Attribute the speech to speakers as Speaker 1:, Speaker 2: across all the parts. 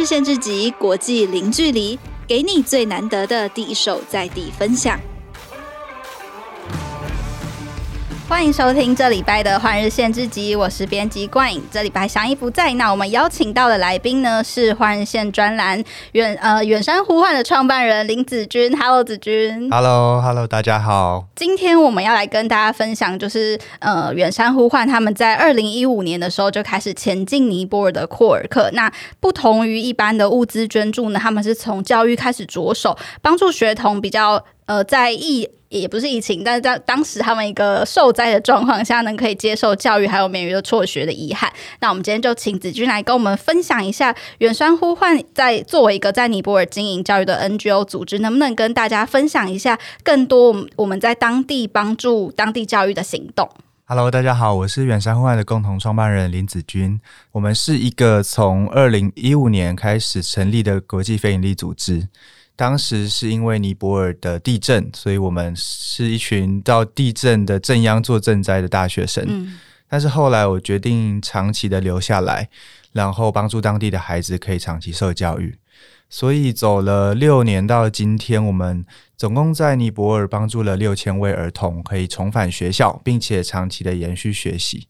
Speaker 1: 日线之集，国际零距离，给你最难得的第一手在地分享。欢迎收听这礼拜的《换日线之集》，我是编辑冠颖。这礼拜祥一不在，那我们邀请到的来宾呢是《换日线》专栏远呃远山呼唤的创办人林子君。Hello，子君。
Speaker 2: Hello，Hello，大家好。
Speaker 1: 今天我们要来跟大家分享，就是呃远山呼唤他们在二零一五年的时候就开始前进尼泊尔的库尔克。那不同于一般的物资捐助呢，他们是从教育开始着手，帮助学童比较呃在意。也不是疫情，但是在当时他们一个受灾的状况下，能可以接受教育，还有免于的辍学的遗憾。那我们今天就请子君来跟我们分享一下，远山呼唤在作为一个在尼泊尔经营教育的 NGO 组织，能不能跟大家分享一下更多我们在当地帮助当地教育的行动
Speaker 2: ？Hello，大家好，我是远山呼唤的共同创办人林子君。我们是一个从二零一五年开始成立的国际非营利组织。当时是因为尼泊尔的地震，所以我们是一群到地震的震央做赈灾的大学生。嗯。但是后来我决定长期的留下来，然后帮助当地的孩子可以长期受教育。所以走了六年到今天，我们总共在尼泊尔帮助了六千位儿童可以重返学校，并且长期的延续学习。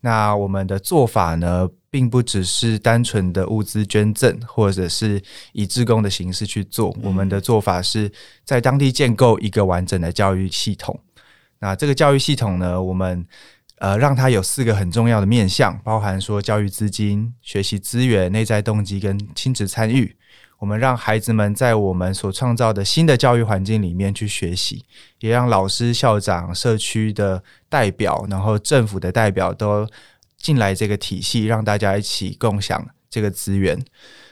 Speaker 2: 那我们的做法呢，并不只是单纯的物资捐赠，或者是以志工的形式去做。我们的做法是在当地建构一个完整的教育系统。那这个教育系统呢，我们呃让它有四个很重要的面向，包含说教育资金、学习资源、内在动机跟亲子参与。我们让孩子们在我们所创造的新的教育环境里面去学习，也让老师、校长、社区的代表，然后政府的代表都进来这个体系，让大家一起共享这个资源。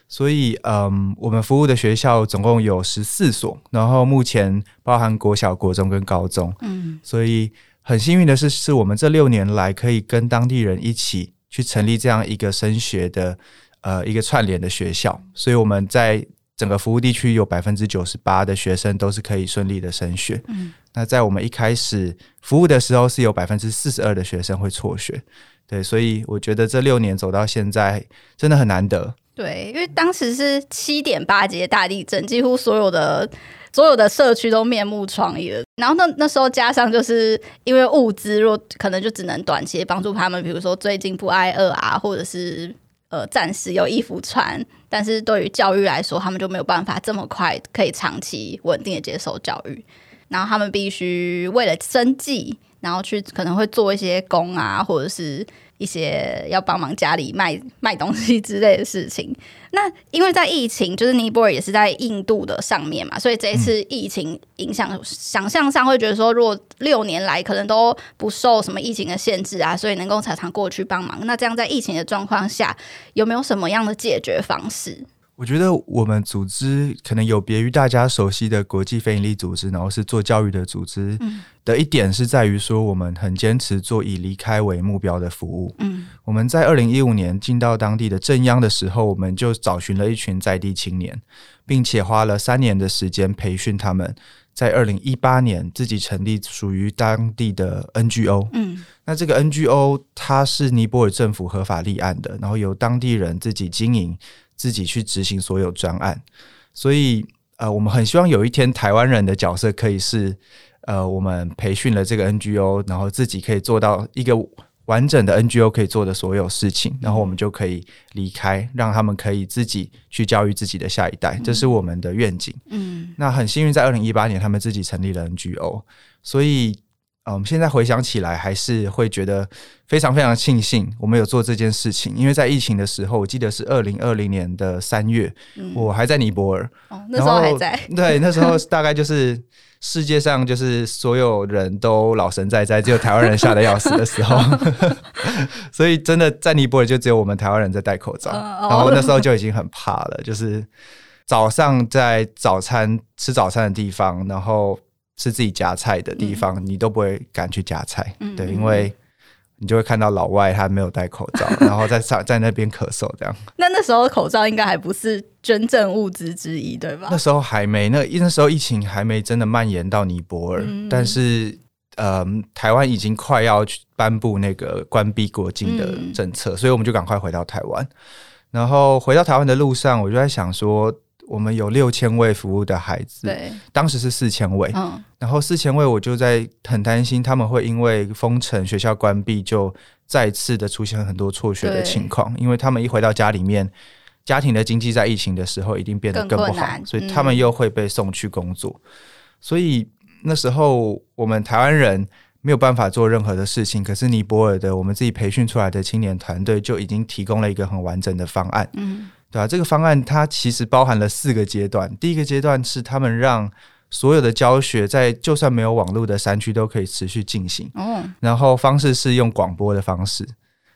Speaker 2: 所以，嗯，我们服务的学校总共有十四所，然后目前包含国小、国中跟高中。嗯，所以很幸运的是，是我们这六年来可以跟当地人一起去成立这样一个升学的。呃，一个串联的学校，所以我们在整个服务地区有百分之九十八的学生都是可以顺利的升学。嗯，那在我们一开始服务的时候，是有百分之四十二的学生会辍学。对，所以我觉得这六年走到现在真的很难得。
Speaker 1: 对，因为当时是七点八级大地震，几乎所有的所有的社区都面目疮痍。然后那那时候加上就是因为物资若可能就只能短期帮助他们，比如说最近不挨饿啊，或者是。呃，暂时有衣服穿，但是对于教育来说，他们就没有办法这么快可以长期稳定的接受教育，然后他们必须为了生计，然后去可能会做一些工啊，或者是。一些要帮忙家里卖卖东西之类的事情。那因为在疫情，就是尼泊尔也是在印度的上面嘛，所以这一次疫情影响，想象上会觉得说，如果六年来可能都不受什么疫情的限制啊，所以能够常常过去帮忙。那这样在疫情的状况下，有没有什么样的解决方式？
Speaker 2: 我觉得我们组织可能有别于大家熟悉的国际非营利组织，然后是做教育的组织。的一点是在于说，我们很坚持做以离开为目标的服务。嗯，我们在二零一五年进到当地的镇央的时候，我们就找寻了一群在地青年，并且花了三年的时间培训他们，在二零一八年自己成立属于当地的 NGO。嗯，那这个 NGO 它是尼泊尔政府合法立案的，然后由当地人自己经营。自己去执行所有专案，所以呃，我们很希望有一天台湾人的角色可以是呃，我们培训了这个 NGO，然后自己可以做到一个完整的 NGO 可以做的所有事情，然后我们就可以离开，让他们可以自己去教育自己的下一代，这是我们的愿景。嗯，那很幸运，在二零一八年他们自己成立了 NGO，所以。嗯，我们现在回想起来，还是会觉得非常非常庆幸我们有做这件事情。因为在疫情的时候，我记得是二零二零年的三月，嗯，我还在尼泊尔。
Speaker 1: 哦，那时候还在。
Speaker 2: 对，那时候大概就是世界上就是所有人都老神在在，只有台湾人吓得要死的时候。所以真的在尼泊尔就只有我们台湾人在戴口罩，然后那时候就已经很怕了。就是早上在早餐吃早餐的地方，然后。是自己夹菜的地方，嗯、你都不会敢去夹菜，嗯、对，因为你就会看到老外他没有戴口罩，嗯、然后在上在那边咳嗽这样。
Speaker 1: 那那时候口罩应该还不是捐赠物资之一，对吧？
Speaker 2: 那时候还没，那那时候疫情还没真的蔓延到尼泊尔，嗯、但是嗯，台湾已经快要去颁布那个关闭国境的政策，嗯、所以我们就赶快回到台湾。然后回到台湾的路上，我就在想说，我们有六千位服务的孩子，
Speaker 1: 对，
Speaker 2: 当时是四千位，
Speaker 1: 嗯，
Speaker 2: 然后四千位，我就在很担心他们会因为封城、学校关闭，就再次的出现很多辍学的情况，因为他们一回到家里面，家庭的经济在疫情的时候一定变得更不好，所以他们又会被送去工作，嗯、所以那时候我们台湾人。没有办法做任何的事情，可是尼泊尔的我们自己培训出来的青年团队就已经提供了一个很完整的方案，嗯，对吧、啊？这个方案它其实包含了四个阶段。第一个阶段是他们让所有的教学在就算没有网络的山区都可以持续进行，哦，然后方式是用广播的方式，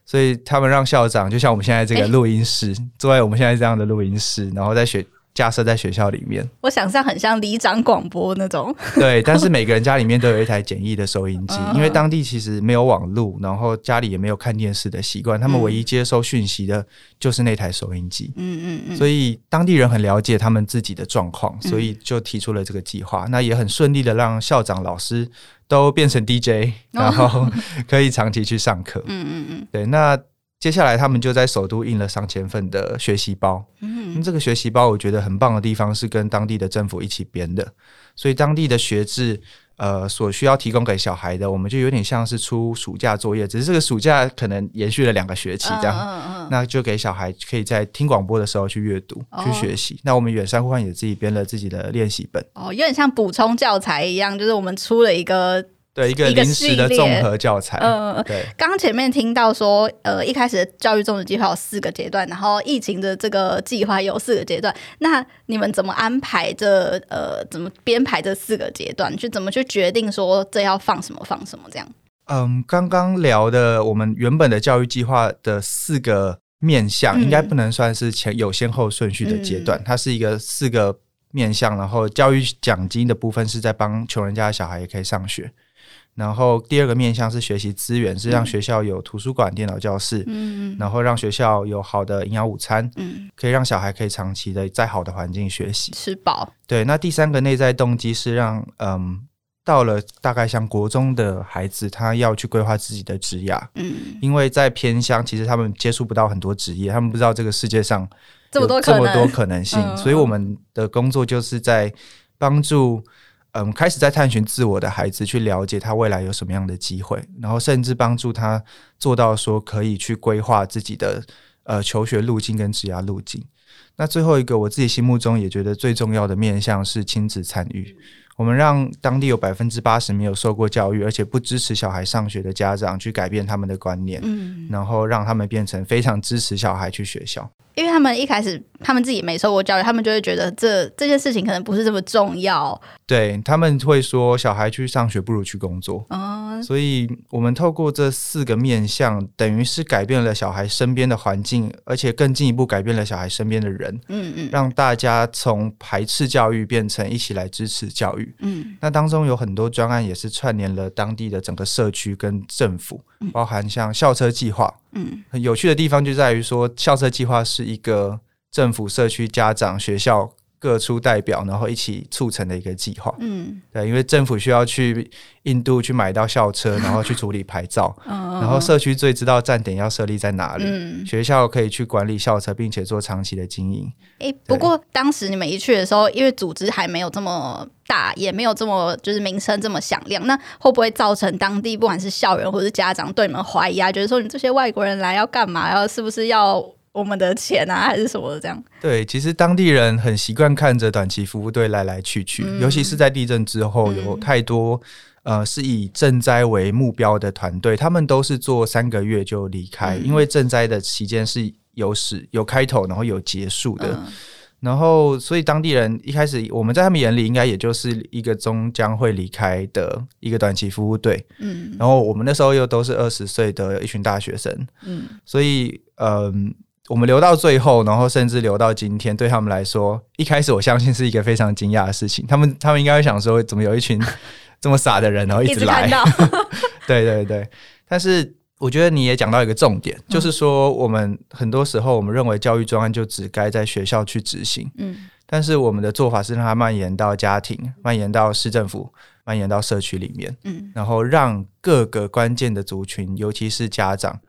Speaker 2: 所以他们让校长就像我们现在这个录音室，欸、坐在我们现在这样的录音室，然后在学。架设在学校里面，
Speaker 1: 我想象很像里长广播那种。
Speaker 2: 对，但是每个人家里面都有一台简易的收音机，因为当地其实没有网络，然后家里也没有看电视的习惯，他们唯一接收讯息的就是那台收音机。嗯嗯嗯。所以当地人很了解他们自己的状况，所以就提出了这个计划。那也很顺利的让校长、老师都变成 DJ，然后可以长期去上课。嗯嗯嗯。对，那。接下来，他们就在首都印了上千份的学习包。嗯，这个学习包我觉得很棒的地方是跟当地的政府一起编的，所以当地的学制，呃，所需要提供给小孩的，我们就有点像是出暑假作业，只是这个暑假可能延续了两个学期这样。嗯嗯，那就给小孩可以在听广播的时候去阅读、去学习。那我们远山呼唤也自己编了自己的练习本。哦，
Speaker 1: 有点像补充教材一样，就是我们出了一个。
Speaker 2: 对，一个临时的综合教材。嗯，对。刚
Speaker 1: 刚前面听到说，呃，一开始的教育种植计划有四个阶段，然后疫情的这个计划有四个阶段。那你们怎么安排这？呃，怎么编排这四个阶段？去怎么去决定说这要放什么放什么这样？
Speaker 2: 嗯，刚刚聊的我们原本的教育计划的四个面向，应该不能算是前有先后顺序的阶段，嗯、它是一个四个面向。然后教育奖金的部分是在帮穷人家的小孩也可以上学。然后第二个面向是学习资源，是让学校有图书馆、电脑教室，嗯，然后让学校有好的营养午餐，嗯，可以让小孩可以长期的在好的环境学习，
Speaker 1: 吃饱。
Speaker 2: 对，那第三个内在动机是让，嗯，到了大概像国中的孩子，他要去规划自己的职业，嗯，因为在偏乡，其实他们接触不到很多职业，他们不知道这个世界上有这么多这么多可能性，嗯，所以我们的工作就是在帮助。嗯，开始在探寻自我的孩子，去了解他未来有什么样的机会，然后甚至帮助他做到说可以去规划自己的呃求学路径跟职业路径。那最后一个，我自己心目中也觉得最重要的面向是亲子参与。我们让当地有百分之八十没有受过教育，而且不支持小孩上学的家长去改变他们的观念，嗯，然后让他们变成非常支持小孩去学校。
Speaker 1: 因为他们一开始他们自己没受过教育，他们就会觉得这这件事情可能不是这么重要。
Speaker 2: 对，他们会说小孩去上学不如去工作。嗯，所以我们透过这四个面向，等于是改变了小孩身边的环境，而且更进一步改变了小孩身边的人。嗯嗯，让大家从排斥教育变成一起来支持教育。嗯，那当中有很多专案也是串联了当地的整个社区跟政府，包含像校车计划。嗯，很有趣的地方就在于说，校车计划是一个政府、社区、家长、学校各出代表，然后一起促成的一个计划。嗯，对，因为政府需要去印度去买到校车，然后去处理牌照，然后社区最知道站点要设立在哪里，嗯，学校可以去管理校车，并且做长期的经营。
Speaker 1: 诶，不过当时你们一去的时候，因为组织还没有这么大，也没有这么就是名声这么响亮，那会不会造成当地不管是校园或是家长对你们怀疑啊？觉得说你这些外国人来要干嘛？要是不是要我们的钱啊，还是什么的这样？
Speaker 2: 对，其实当地人很习惯看着短期服务队来来去去，嗯、尤其是在地震之后，有太多、嗯、呃是以赈灾为目标的团队，他们都是做三个月就离开，嗯、因为赈灾的期间是。有始有开头，然后有结束的，嗯、然后所以当地人一开始我们在他们眼里应该也就是一个终将会离开的一个短期服务队，嗯，然后我们那时候又都是二十岁的一群大学生，嗯，所以嗯、呃，我们留到最后，然后甚至留到今天，对他们来说，一开始我相信是一个非常惊讶的事情，他们他们应该会想说，怎么有一群 这么傻的人，然后一直来，直 对对对，但是。我觉得你也讲到一个重点，就是说我们很多时候我们认为教育专案就只该在学校去执行，嗯，但是我们的做法是让它蔓延到家庭，蔓延到市政府，蔓延到社区里面，嗯，然后让各个关键的族群，尤其是家长，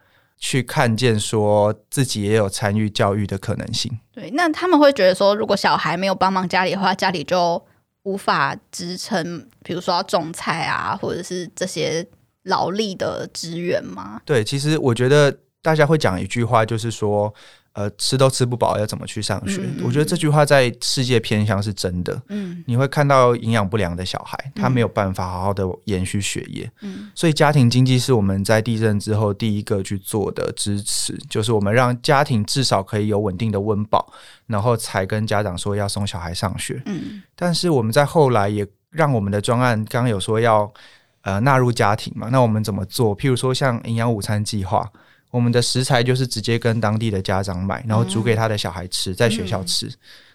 Speaker 2: 去看见说自己也有参与教育的可能性。
Speaker 1: 对，那他们会觉得说，如果小孩没有帮忙家里的话，家里就无法支撑，比如说要种菜啊，或者是这些劳力的支援吗？
Speaker 2: 对，其实我觉得大家会讲一句话，就是说。呃，吃都吃不饱，要怎么去上学？嗯嗯、我觉得这句话在世界偏向是真的。嗯，你会看到营养不良的小孩，他没有办法好好的延续学业。嗯，所以家庭经济是我们在地震之后第一个去做的支持，就是我们让家庭至少可以有稳定的温饱，然后才跟家长说要送小孩上学。嗯，但是我们在后来也让我们的专案刚刚有说要呃纳入家庭嘛，那我们怎么做？譬如说像营养午餐计划。我们的食材就是直接跟当地的家长买，然后煮给他的小孩吃，在学校吃，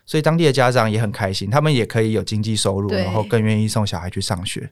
Speaker 2: 所以当地的家长也很开心，他们也可以有经济收入，然后更愿意送小孩去上学。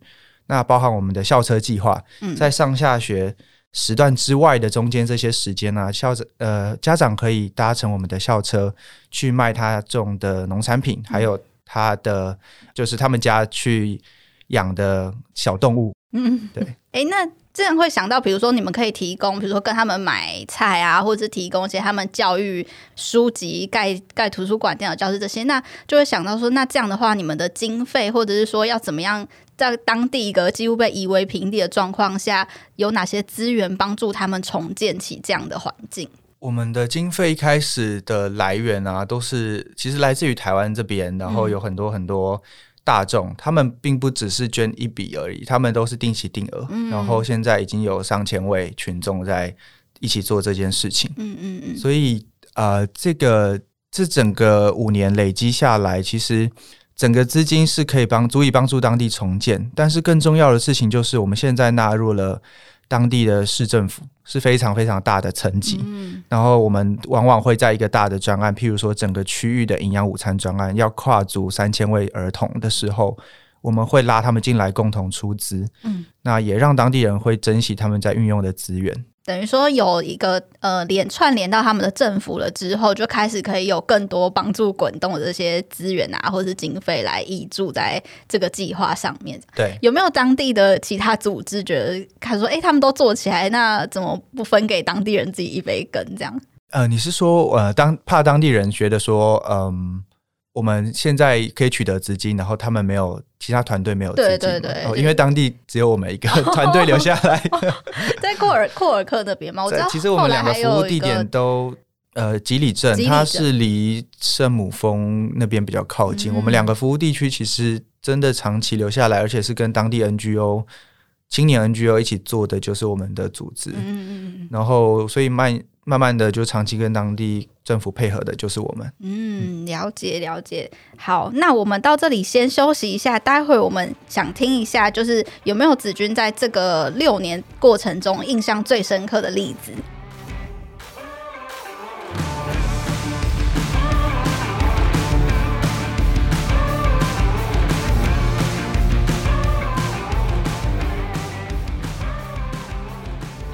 Speaker 2: 那包含我们的校车计划，在上下学时段之外的中间这些时间呢、啊，校呃家长可以搭乘我们的校车去卖他种的农产品，还有他的就是他们家去养的小动物。嗯，对。
Speaker 1: 诶，那。这样会想到，比如说你们可以提供，比如说跟他们买菜啊，或者是提供一些他们教育书籍、盖盖图书馆、电脑教室这些，那就会想到说，那这样的话，你们的经费或者是说要怎么样在当地一个几乎被夷为平地的状况下，有哪些资源帮助他们重建起这样的环境？
Speaker 2: 我们的经费一开始的来源啊，都是其实来自于台湾这边，然后有很多很多。大众他们并不只是捐一笔而已，他们都是定期定额，嗯、然后现在已经有上千位群众在一起做这件事情。嗯嗯嗯。所以呃，这个这整个五年累积下来，其实整个资金是可以帮足以帮助当地重建，但是更重要的事情就是我们现在纳入了。当地的市政府是非常非常大的层级，嗯、然后我们往往会在一个大的专案，譬如说整个区域的营养午餐专案要跨足三千位儿童的时候，我们会拉他们进来共同出资，嗯，那也让当地人会珍惜他们在运用的资源。
Speaker 1: 等于说有一个呃连串联到他们的政府了之后，就开始可以有更多帮助滚动的这些资源啊，或者是经费来挹注在这个计划上面。
Speaker 2: 对，
Speaker 1: 有没有当地的其他组织觉得看说，哎、欸，他们都做起来，那怎么不分给当地人自己一杯羹？这样？
Speaker 2: 呃，你是说呃，当怕当地人觉得说，嗯、呃。我们现在可以取得资金，然后他们没有其他团队没有资金，对对对，哦，因为当地只有我们一个 团队留下来，
Speaker 1: 在库尔库尔克那边吗？我知道，
Speaker 2: 其实我们两个服务地点都呃吉里镇，它是离圣母峰那边比较靠近。嗯、我们两个服务地区其实真的长期留下来，而且是跟当地 NGO 青年 NGO 一起做的，就是我们的组织。嗯嗯，然后所以慢。慢慢的，就长期跟当地政府配合的，就是我们。
Speaker 1: 嗯，了解了解。好，那我们到这里先休息一下，待会我们想听一下，就是有没有子君在这个六年过程中印象最深刻的例子。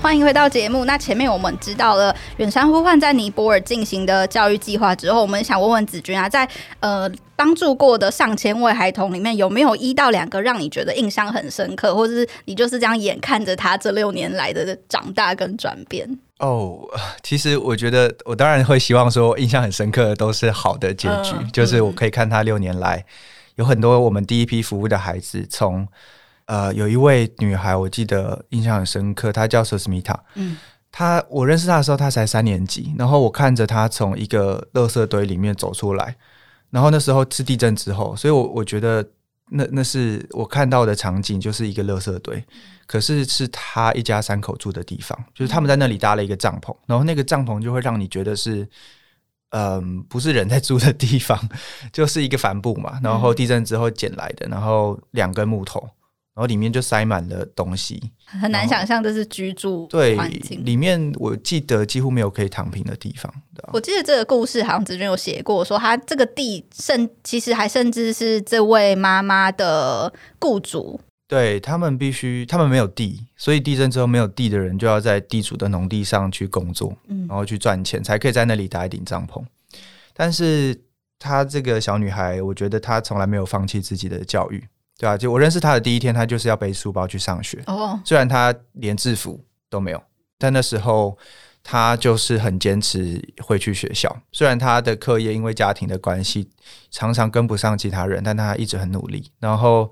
Speaker 1: 欢迎回到节目。那前面我们知道了远山呼唤在尼泊尔进行的教育计划之后，我们想问问子君啊，在呃帮助过的上千位孩童里面，有没有一到两个让你觉得印象很深刻，或者是你就是这样眼看着他这六年来的长大跟转变？
Speaker 2: 哦，其实我觉得我当然会希望说印象很深刻的都是好的结局，嗯、就是我可以看他六年来有很多我们第一批服务的孩子从。呃，有一位女孩，我记得印象很深刻，她叫 Susmita。嗯，她我认识她的时候，她才三年级。然后我看着她从一个垃圾堆里面走出来，然后那时候是地震之后，所以我我觉得那那是我看到的场景，就是一个垃圾堆，可是是她一家三口住的地方，就是他们在那里搭了一个帐篷，然后那个帐篷就会让你觉得是，嗯，不是人在住的地方，就是一个帆布嘛，然后地震之后捡来的，然后两根木头。然后里面就塞满了东西，
Speaker 1: 很难想象这是居住
Speaker 2: 对里面，我记得几乎没有可以躺平的地方。
Speaker 1: 我记得这个故事好像子君有写过，说他这个地甚其实还甚至是这位妈妈的雇主。
Speaker 2: 对，他们必须，他们没有地，所以地震之后没有地的人就要在地主的农地上去工作，嗯，然后去赚钱，才可以在那里搭一顶帐篷。但是她这个小女孩，我觉得她从来没有放弃自己的教育。对啊，就我认识他的第一天，他就是要背书包去上学。哦，虽然他连制服都没有，但那时候他就是很坚持会去学校，虽然他的课业因为家庭的关系常常跟不上其他人，但他一直很努力。然后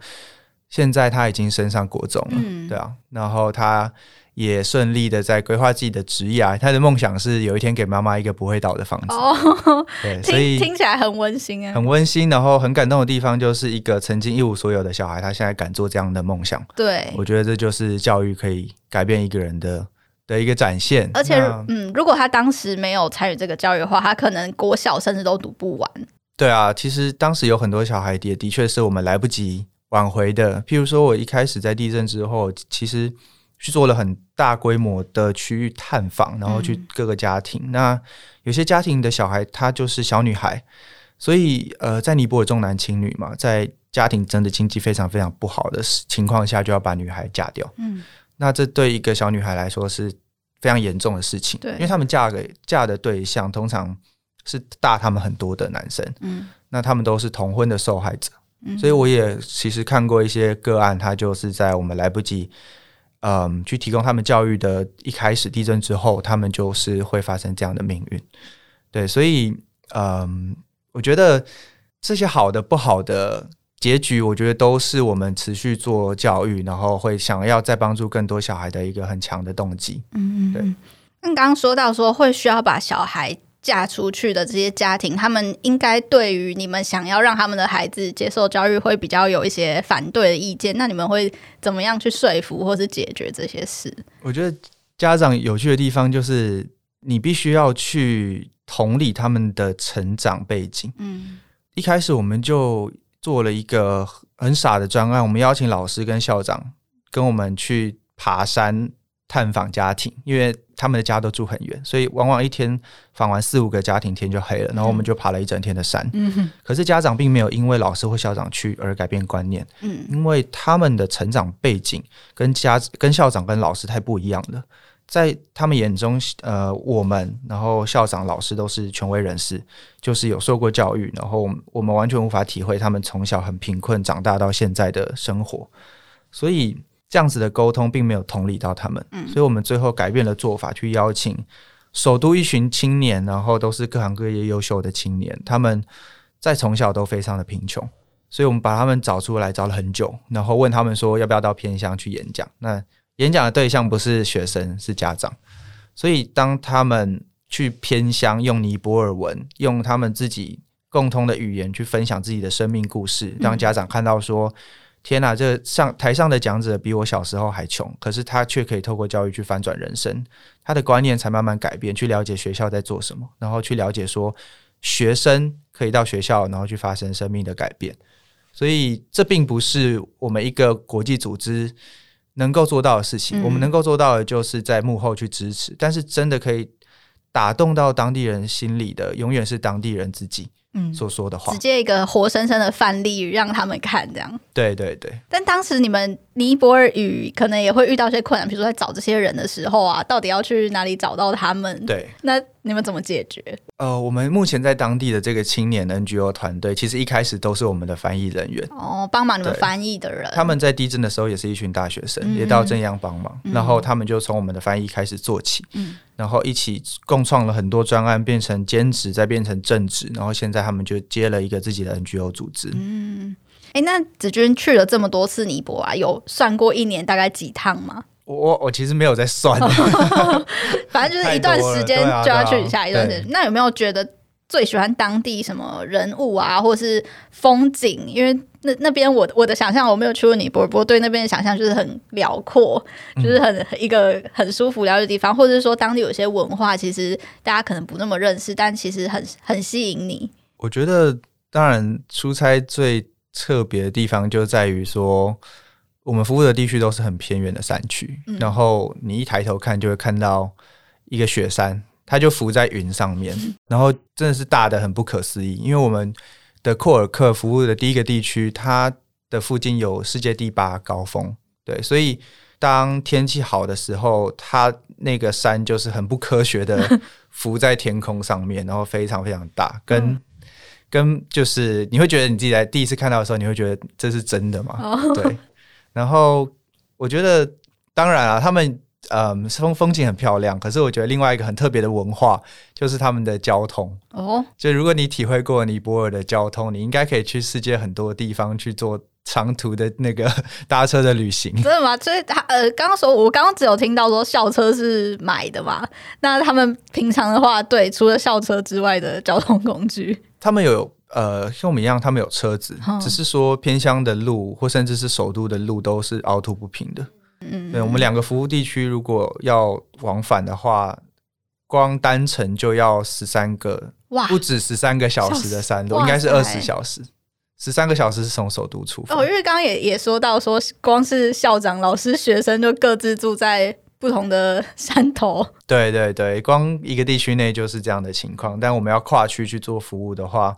Speaker 2: 现在他已经升上国中了，嗯、对啊，然后他也顺利的在规划自己的职业。他的梦想是有一天给妈妈一个不会倒的房子。
Speaker 1: 哦，
Speaker 2: 对，
Speaker 1: 所以听起来很温馨啊，
Speaker 2: 很温馨。然后很感动的地方就是一个曾经一无所有的小孩，他现在敢做这样的梦想。
Speaker 1: 对，
Speaker 2: 我觉得这就是教育可以改变一个人的。的一个展现，
Speaker 1: 而且，嗯，如果他当时没有参与这个教育的话，他可能国小甚至都读不完。
Speaker 2: 对啊，其实当时有很多小孩也的确是我们来不及挽回的。譬如说，我一开始在地震之后，其实去做了很大规模的区域探访，然后去各个家庭。嗯、那有些家庭的小孩，她就是小女孩，所以呃，在尼泊尔重男轻女嘛，在家庭真的经济非常非常不好的情况下，就要把女孩嫁掉。嗯。那这对一个小女孩来说是非常严重的事情，对，因为他们嫁给嫁的对象通常是大他们很多的男生，嗯，那他们都是同婚的受害者，嗯，所以我也其实看过一些个案，他就是在我们来不及，嗯，去提供他们教育的一开始地震之后，他们就是会发生这样的命运，对，所以，嗯，我觉得这些好的不好的。结局我觉得都是我们持续做教育，然后会想要再帮助更多小孩的一个很强的动机。嗯，对。
Speaker 1: 那刚刚说到说会需要把小孩嫁出去的这些家庭，他们应该对于你们想要让他们的孩子接受教育会比较有一些反对的意见。那你们会怎么样去说服或是解决这些事？
Speaker 2: 我觉得家长有趣的地方就是你必须要去同理他们的成长背景。嗯，一开始我们就。做了一个很傻的专案，我们邀请老师跟校长跟我们去爬山探访家庭，因为他们的家都住很远，所以往往一天访完四五个家庭，天就黑了。然后我们就爬了一整天的山。嗯，可是家长并没有因为老师或校长去而改变观念。嗯，因为他们的成长背景跟家跟校长跟老师太不一样了。在他们眼中，呃，我们然后校长、老师都是权威人士，就是有受过教育，然后我们完全无法体会他们从小很贫困长大到现在的生活，所以这样子的沟通并没有同理到他们。嗯，所以我们最后改变了做法，去邀请首都一群青年，然后都是各行各业优秀的青年，他们在从小都非常的贫穷，所以我们把他们找出来，找了很久，然后问他们说要不要到偏乡去演讲。那演讲的对象不是学生，是家长。所以，当他们去偏乡，用尼泊尔文，用他们自己共通的语言去分享自己的生命故事，让家长看到说：“天哪，这上台上的讲者比我小时候还穷，可是他却可以透过教育去翻转人生。”他的观念才慢慢改变，去了解学校在做什么，然后去了解说学生可以到学校，然后去发生生命的改变。所以，这并不是我们一个国际组织。能够做到的事情，嗯、我们能够做到的就是在幕后去支持。但是，真的可以打动到当地人心里的，永远是当地人自己所说的话。
Speaker 1: 直接一个活生生的范例让他们看，这样。
Speaker 2: 对对对。
Speaker 1: 但当时你们尼泊尔语可能也会遇到一些困难，比如说在找这些人的时候啊，到底要去哪里找到他们？
Speaker 2: 对。
Speaker 1: 那你们怎么解决？
Speaker 2: 呃，我们目前在当地的这个青年 NGO 团队，其实一开始都是我们的翻译人员
Speaker 1: 哦，帮忙你们翻译的人。
Speaker 2: 他们在地震的时候也是一群大学生，嗯、也到镇央帮忙，嗯、然后他们就从我们的翻译开始做起，嗯，然后一起共创了很多专案，变成兼职，再变成正职，然后现在他们就接了一个自己的 NGO 组织。嗯，
Speaker 1: 哎，那子君去了这么多次尼泊尔啊，有算过一年大概几趟吗？
Speaker 2: 我我其实没有在算，
Speaker 1: 反正就是一段时间就要去一下一段时间。那有没有觉得最喜欢当地什么人物啊，或是风景？因为那那边我我的想象，我没有去过尼泊尔，不过对那边的想象就是很辽阔，就是很一个很舒服、疗愈的地方，或者是说当地有些文化，其实大家可能不那么认识，但其实很很吸引你。
Speaker 2: 我觉得，当然出差最特别的地方就在于说。我们服务的地区都是很偏远的山区，嗯、然后你一抬头看就会看到一个雪山，它就浮在云上面，嗯、然后真的是大的很不可思议。因为我们的库尔克服务的第一个地区，它的附近有世界第八高峰，对，所以当天气好的时候，它那个山就是很不科学的 浮在天空上面，然后非常非常大，跟、嗯、跟就是你会觉得你自己在第一次看到的时候，你会觉得这是真的吗？哦、对。然后我觉得，当然啊，他们嗯，风风景很漂亮，可是我觉得另外一个很特别的文化就是他们的交通哦。就如果你体会过尼泊尔的交通，你应该可以去世界很多地方去做长途的那个 搭车的旅行。
Speaker 1: 真的吗？所以他呃，刚刚说，我刚刚只有听到说校车是买的嘛？那他们平常的话，对，除了校车之外的交通工具，
Speaker 2: 他们有呃，像我们一样，他们有车子，嗯、只是说偏乡的路或甚至是首都的路都是凹凸不平的。嗯，对，我们两个服务地区如果要往返的话，光单程就要十三个，哇，不止十三个小时的山路，应该是二十小时，十三个小时是从首都出发。
Speaker 1: 哦，因为刚刚也也说到说，光是校长、老师、学生就各自住在不同的山头。
Speaker 2: 对对对，光一个地区内就是这样的情况，但我们要跨区去做服务的话。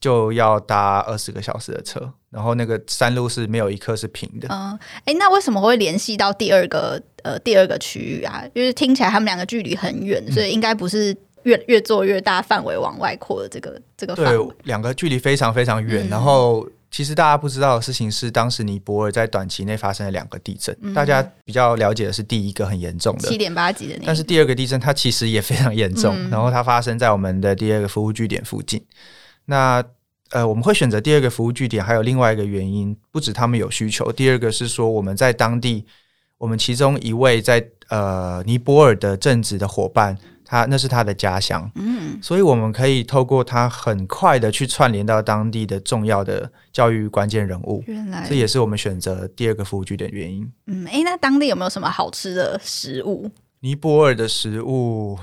Speaker 2: 就要搭二十个小时的车，然后那个山路是没有一刻是平的。
Speaker 1: 嗯，哎，那为什么会联系到第二个呃第二个区域啊？因为听起来他们两个距离很远，嗯、所以应该不是越越做越大范围往外扩的这个这个。
Speaker 2: 对，两个距离非常非常远。嗯、然后其实大家不知道的事情是，当时尼泊尔在短期内发生了两个地震。嗯、大家比较了解的是第一个很严重的
Speaker 1: 七点八级的那个，
Speaker 2: 但是第二个地震它其实也非常严重。嗯、然后它发生在我们的第二个服务据点附近。那呃，我们会选择第二个服务据点，还有另外一个原因，不止他们有需求。第二个是说，我们在当地，我们其中一位在呃尼泊尔的正职的伙伴，他那是他的家乡，嗯，所以我们可以透过他很快的去串联到当地的重要的教育关键人物。原来这也是我们选择第二个服务据点的原因。
Speaker 1: 嗯，诶，那当地有没有什么好吃的食物？
Speaker 2: 尼泊尔的食物。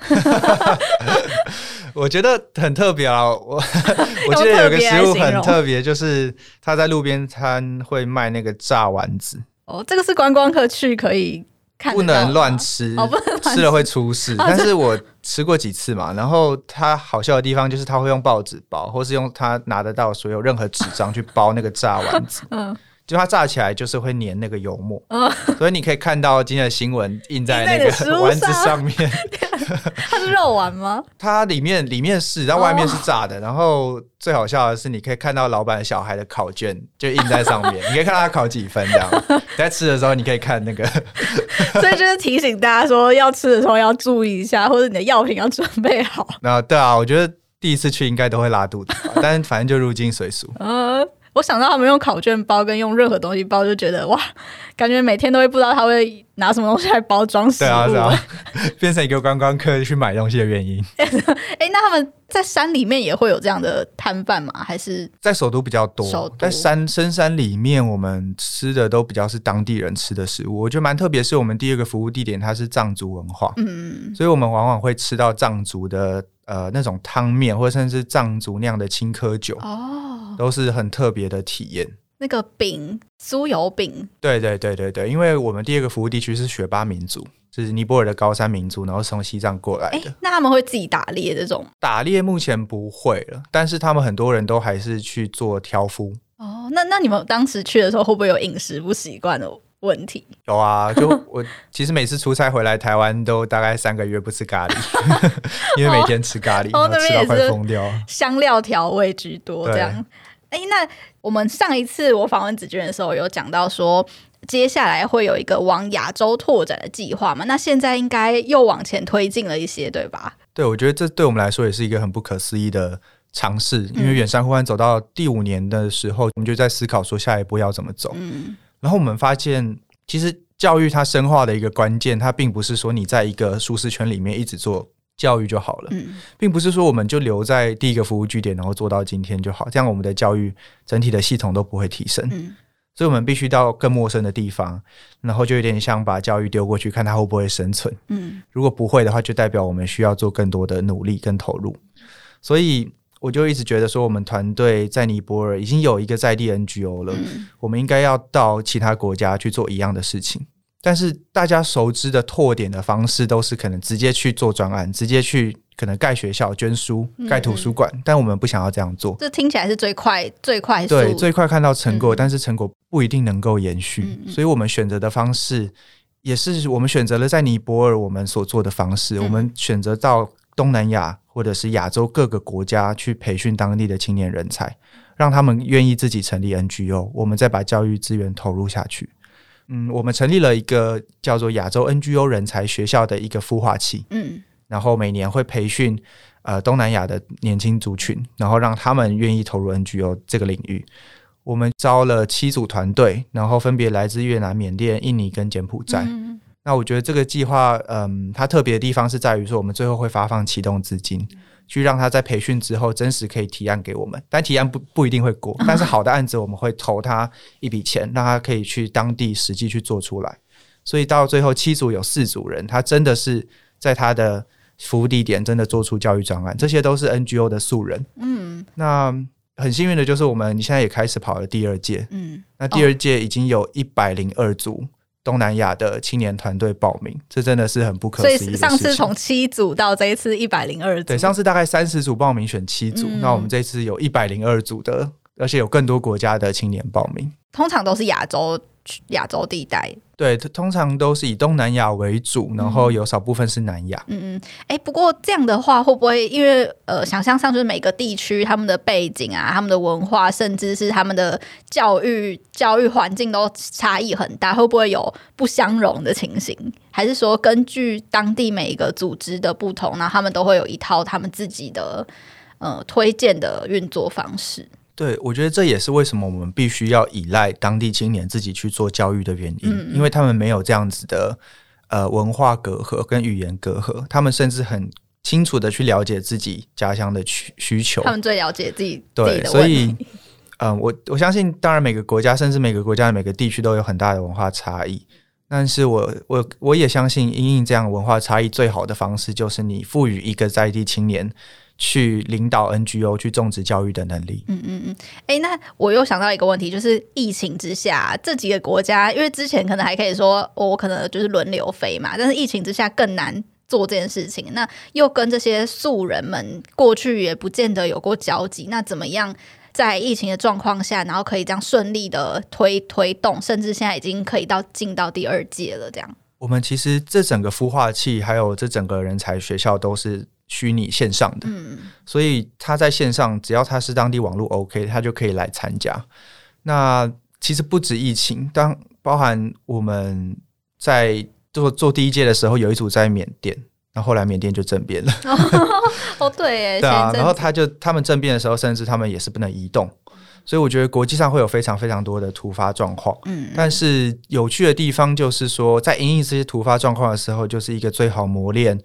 Speaker 2: 我觉得很特别啊！我 我记得有个食物很特别，就是他在路边摊会卖那个炸丸子。
Speaker 1: 哦，这个是观光客去可以看，
Speaker 2: 不能乱吃，哦、吃，吃了会出事。哦、但是我吃过几次嘛，然后他好笑的地方就是他会用报纸包，或是用他拿得到所有任何纸张去包那个炸丸子。嗯。就它炸起来就是会粘那个油墨，哦、所以你可以看到今天的新闻印在那个 丸子上面。
Speaker 1: 它是肉丸吗？
Speaker 2: 它里面里面是，然后外面是炸的。哦、然后最好笑的是，你可以看到老板小孩的考卷就印在上面，你可以看到他考几分这样。在吃的时候，你可以看那个。
Speaker 1: 所以就是提醒大家说，要吃的时候要注意一下，或者你的药品要准备好。
Speaker 2: 那对啊，我觉得第一次去应该都会拉肚子，但反正就入境随俗。
Speaker 1: 嗯。我想到他们用考卷包跟用任何东西包，就觉得哇，感觉每天都会不知道他会拿什么东西来包装食物。对啊，对啊，
Speaker 2: 变成一个观光客去买东西的原因。
Speaker 1: 哎、欸，那他们在山里面也会有这样的摊贩吗？还是
Speaker 2: 在首都比较多？都在山深山里面，我们吃的都比较是当地人吃的食物。我觉得蛮特别，是我们第二个服务地点，它是藏族文化，嗯，所以我们往往会吃到藏族的呃那种汤面，或者甚至藏族酿的青稞酒哦。都是很特别的体验。
Speaker 1: 那个饼，酥油饼，
Speaker 2: 对对对对对，因为我们第二个服务地区是雪巴民族，就是尼泊尔的高山民族，然后从西藏过来的。欸，
Speaker 1: 那他们会自己打猎这种？
Speaker 2: 打猎目前不会了，但是他们很多人都还是去做挑夫。
Speaker 1: 哦，那那你们当时去的时候，会不会有饮食不习惯的问题？
Speaker 2: 有啊，就我其实每次出差回来台湾，都大概三个月不吃咖喱，因为每天吃咖喱，哦、然后吃到快疯掉。
Speaker 1: 香料调味居多，这样。哎，那我们上一次我访问子君的时候，有讲到说，接下来会有一个往亚洲拓展的计划嘛？那现在应该又往前推进了一些，对吧？
Speaker 2: 对，我觉得这对我们来说也是一个很不可思议的尝试。因为远山忽然走到第五年的时候，我们就在思考说下一步要怎么走。嗯，然后我们发现，其实教育它深化的一个关键，它并不是说你在一个舒适圈里面一直做。教育就好了，嗯，并不是说我们就留在第一个服务据点，然后做到今天就好，这样我们的教育整体的系统都不会提升。嗯，所以我们必须到更陌生的地方，然后就有点像把教育丢过去，看它会不会生存。嗯，如果不会的话，就代表我们需要做更多的努力跟投入。所以我就一直觉得说，我们团队在尼泊尔已经有一个在地 NGO 了，嗯，我们应该要到其他国家去做一样的事情。但是大家熟知的拓点的方式都是可能直接去做专案，直接去可能盖学校、捐书、盖图书馆，嗯、但我们不想要这样做。
Speaker 1: 这听起来是最快、最快速，
Speaker 2: 对，最快看到成果，嗯、但是成果不一定能够延续。嗯、所以我们选择的方式也是我们选择了在尼泊尔我们所做的方式。嗯、我们选择到东南亚或者是亚洲各个国家去培训当地的青年人才，让他们愿意自己成立 NGO，我们再把教育资源投入下去。嗯，我们成立了一个叫做亚洲 NGO 人才学校的一个孵化器，
Speaker 1: 嗯，
Speaker 2: 然后每年会培训呃东南亚的年轻族群，然后让他们愿意投入 NGO 这个领域。我们招了七组团队，然后分别来自越南、缅甸、印尼跟柬埔寨。嗯、那我觉得这个计划，嗯，它特别的地方是在于说，我们最后会发放启动资金。去让他在培训之后真实可以提案给我们，但提案不不一定会过，但是 好的案子我们会投他一笔钱，让他可以去当地实际去做出来。所以到最后七组有四组人，他真的是在他的服务地点真的做出教育专案，这些都是 NGO 的素人。嗯，那很幸运的就是我们现在也开始跑了第二届。嗯，那第二届已经有一百零二组。东南亚的青年团队报名，这真的是很不可思
Speaker 1: 议上次从七组到这一次一百零二组，
Speaker 2: 对，上次大概三十组报名选七组，嗯、那我们这次有一百零二组的，而且有更多国家的青年报名。
Speaker 1: 通常都是亚洲。亚洲地带，
Speaker 2: 对，通常都是以东南亚为主，然后有少部分是南亚。
Speaker 1: 嗯嗯，哎、欸，不过这样的话，会不会因为呃，想象上就是每个地区他们的背景啊、他们的文化，甚至是他们的教育教育环境都差异很大，会不会有不相容的情形？还是说根据当地每一个组织的不同，那他们都会有一套他们自己的呃推荐的运作方式？
Speaker 2: 对，我觉得这也是为什么我们必须要依赖当地青年自己去做教育的原因，嗯、因为他们没有这样子的呃文化隔阂跟语言隔阂，他们甚至很清楚的去了解自己家乡的需需求，
Speaker 1: 他们最了解自己对，
Speaker 2: 所以嗯、呃，我我相信，当然每个国家甚至每个国家的每个地区都有很大的文化差异，但是我我我也相信，因应这样文化差异最好的方式就是你赋予一个在地青年。去领导 NGO 去种植教育的能力。
Speaker 1: 嗯嗯嗯。哎、欸，那我又想到一个问题，就是疫情之下，这几个国家，因为之前可能还可以说，哦、我可能就是轮流飞嘛，但是疫情之下更难做这件事情。那又跟这些素人们过去也不见得有过交集，那怎么样在疫情的状况下，然后可以这样顺利的推推动，甚至现在已经可以到进到第二届了？这样，
Speaker 2: 我们其实这整个孵化器，还有这整个人才学校都是。虚拟线上的，嗯，所以他在线上，只要他是当地网络 OK，他就可以来参加。那其实不止疫情，当包含我们在做做第一届的时候，有一组在缅甸，那后，来缅甸就政变了。
Speaker 1: 哦，对，
Speaker 2: 对 啊，然后他就他们政变的时候，甚至他们也是不能移动。所以我觉得国际上会有非常非常多的突发状况。嗯，但是有趣的地方就是说，在应对这些突发状况的时候，就是一个最好磨练。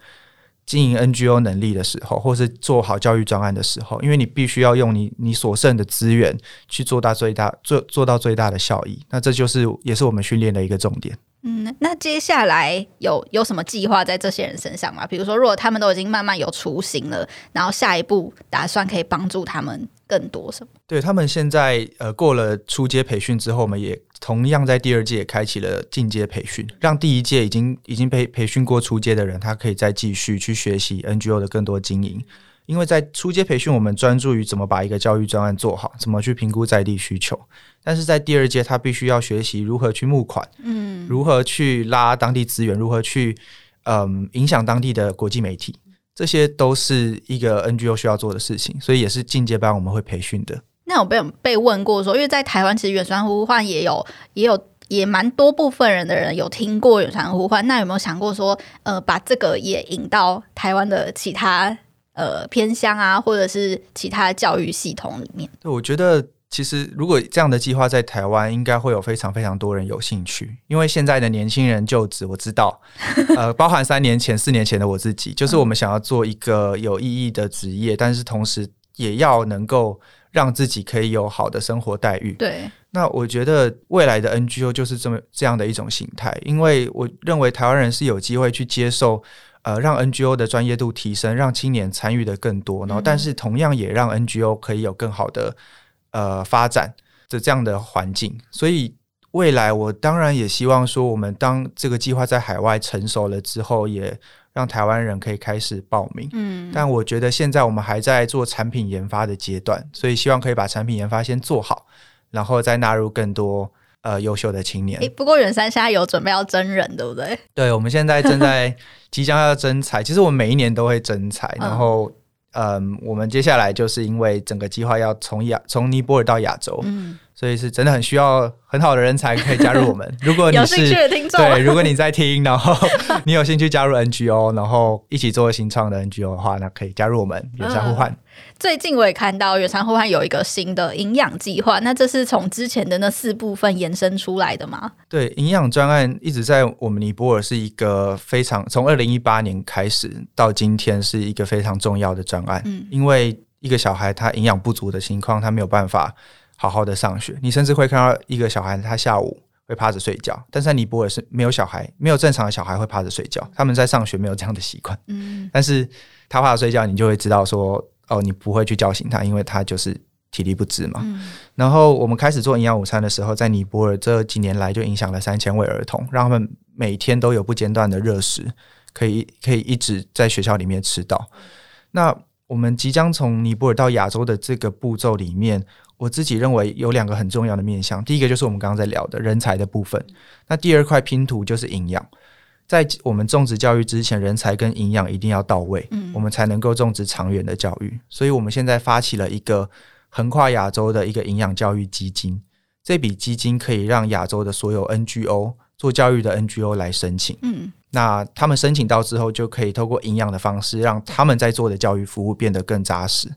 Speaker 2: 经营 NGO 能力的时候，或是做好教育专案的时候，因为你必须要用你你所剩的资源去做到最大做做到最大的效益，那这就是也是我们训练的一个重点。
Speaker 1: 嗯，那接下来有有什么计划在这些人身上吗？比如说，如果他们都已经慢慢有雏形了，然后下一步打算可以帮助他们更多什么？
Speaker 2: 对，他们现在呃过了初阶培训之后，我们也同样在第二届开启了进阶培训，让第一届已经已经培培训过初阶的人，他可以再继续去学习 NGO 的更多经营。因为在初阶培训，我们专注于怎么把一个教育专案做好，怎么去评估在地需求。但是在第二阶，他必须要学习如何去募款，嗯，如何去拉当地资源，如何去嗯影响当地的国际媒体，这些都是一个 NGO 需要做的事情。所以也是进阶班我们会培训的。
Speaker 1: 那我被被问过说，因为在台湾其实远传呼唤也有也有也蛮多部分人的人有听过远传呼唤，那有没有想过说，呃，把这个也引到台湾的其他？呃，偏乡啊，或者是其他教育系统里面。
Speaker 2: 对，我觉得其实如果这样的计划在台湾，应该会有非常非常多人有兴趣。因为现在的年轻人就职，我知道，呃，包含三年前、四年前的我自己，就是我们想要做一个有意义的职业，但是同时也要能够让自己可以有好的生活待遇。
Speaker 1: 对，
Speaker 2: 那我觉得未来的 NGO 就是这么这样的一种形态，因为我认为台湾人是有机会去接受。呃，让 NGO 的专业度提升，让青年参与的更多，然后但是同样也让 NGO 可以有更好的呃发展的这样的环境。所以未来我当然也希望说，我们当这个计划在海外成熟了之后，也让台湾人可以开始报名。嗯，但我觉得现在我们还在做产品研发的阶段，所以希望可以把产品研发先做好，然后再纳入更多。呃，优秀的青年。诶，
Speaker 1: 不过远山现在有准备要征人，对不对？
Speaker 2: 对，我们现在正在即将要征才。其实我们每一年都会征才，嗯、然后，嗯，我们接下来就是因为整个计划要从亚从尼泊尔到亚洲，所以是真的很需要很好的人才可以加入我们。如果你是
Speaker 1: 有兴趣的听众，
Speaker 2: 对，如果你在听，然后你有兴趣加入 NGO，然后一起做新创的 NGO 的话，那可以加入我们远山呼唤。嗯
Speaker 1: 最近我也看到远山呼唤有一个新的营养计划，那这是从之前的那四部分延伸出来的吗？
Speaker 2: 对，营养专案一直在我们尼泊尔是一个非常从二零一八年开始到今天是一个非常重要的专案。嗯，因为一个小孩他营养不足的情况，他没有办法好好的上学。你甚至会看到一个小孩他下午会趴着睡觉，但是在尼泊尔是没有小孩，没有正常的小孩会趴着睡觉，他们在上学没有这样的习惯。嗯，但是他趴着睡觉，你就会知道说。哦，你不会去叫醒他，因为他就是体力不支嘛。嗯、然后我们开始做营养午餐的时候，在尼泊尔这几年来就影响了三千位儿童，让他们每天都有不间断的热食，可以可以一直在学校里面吃到。那我们即将从尼泊尔到亚洲的这个步骤里面，我自己认为有两个很重要的面向。第一个就是我们刚刚在聊的人才的部分，那第二块拼图就是营养。在我们种植教育之前，人才跟营养一定要到位，嗯，我们才能够种植长远的教育。所以，我们现在发起了一个横跨亚洲的一个营养教育基金。这笔基金可以让亚洲的所有 NGO 做教育的 NGO 来申请，嗯，那他们申请到之后，就可以透过营养的方式，让他们在做的教育服务变得更扎实。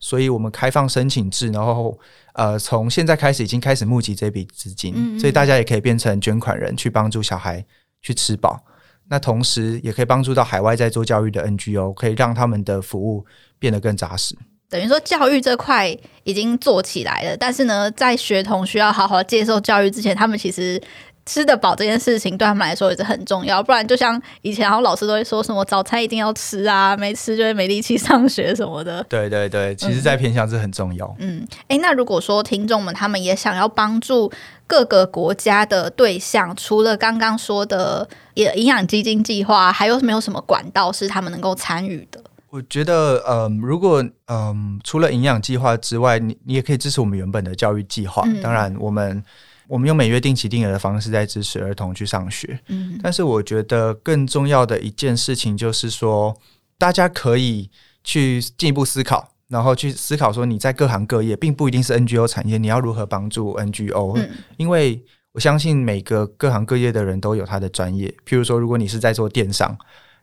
Speaker 2: 所以我们开放申请制，然后呃，从现在开始已经开始募集这笔资金，嗯，所以大家也可以变成捐款人，去帮助小孩去吃饱。那同时也可以帮助到海外在做教育的 NGO，可以让他们的服务变得更扎实。
Speaker 1: 等于说教育这块已经做起来了，但是呢，在学童需要好好接受教育之前，他们其实吃得饱这件事情对他们来说也是很重要。不然就像以前，然后老师都会说什么早餐一定要吃啊，没吃就会没力气上学什么的。
Speaker 2: 对对对，其实，在偏向是很重要。
Speaker 1: 嗯，哎、欸，那如果说听众们他们也想要帮助各个国家的对象，除了刚刚说的也营养基金计划，还有没有什么管道是他们能够参与的？
Speaker 2: 我觉得，嗯、呃，如果嗯、呃，除了营养计划之外，你你也可以支持我们原本的教育计划。嗯、当然，我们我们用每月定期定额的方式在支持儿童去上学。嗯，但是我觉得更重要的一件事情就是说，大家可以去进一步思考。然后去思考说，你在各行各业，并不一定是 NGO 产业，你要如何帮助 NGO？嗯，因为我相信每个各行各业的人都有他的专业。譬如说，如果你是在做电商，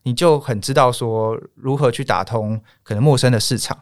Speaker 2: 你就很知道说如何去打通可能陌生的市场，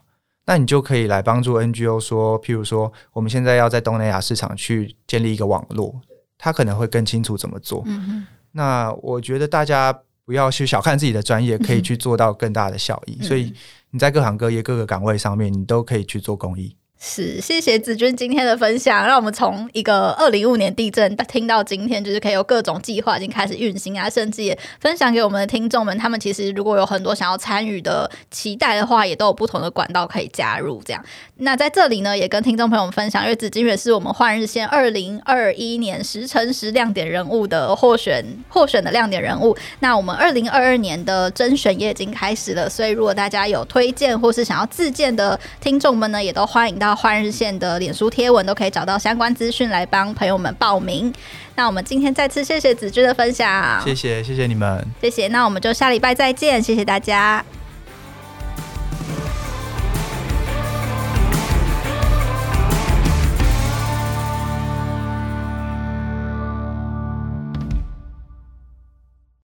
Speaker 2: 那你就可以来帮助 NGO 说，譬如说，我们现在要在东南亚市场去建立一个网络，他可能会更清楚怎么做。嗯，那我觉得大家不要去小看自己的专业，可以去做到更大的效益。嗯，所以。你在各行各业各个岗位上面，你都可以去做公益。
Speaker 1: 是，谢谢子君今天的分享，让我们从一个二零一五年地震听到今天，就是可以有各种计划已经开始运行啊，甚至也分享给我们的听众们。他们其实如果有很多想要参与的期待的话，也都有不同的管道可以加入。这样，那在这里呢，也跟听众朋友们分享，因为子君也是我们换日线二零二一年十乘十亮点人物的获选获选的亮点人物。那我们二零二二年的甄选也已经开始了，所以如果大家有推荐或是想要自荐的听众们呢，也都欢迎到到。换日线的脸书贴文都可以找到相关资讯来帮朋友们报名。那我们今天再次谢谢子君的分享，
Speaker 2: 谢谢谢谢你们，
Speaker 1: 谢谢。那我们就下礼拜再见，谢谢大家。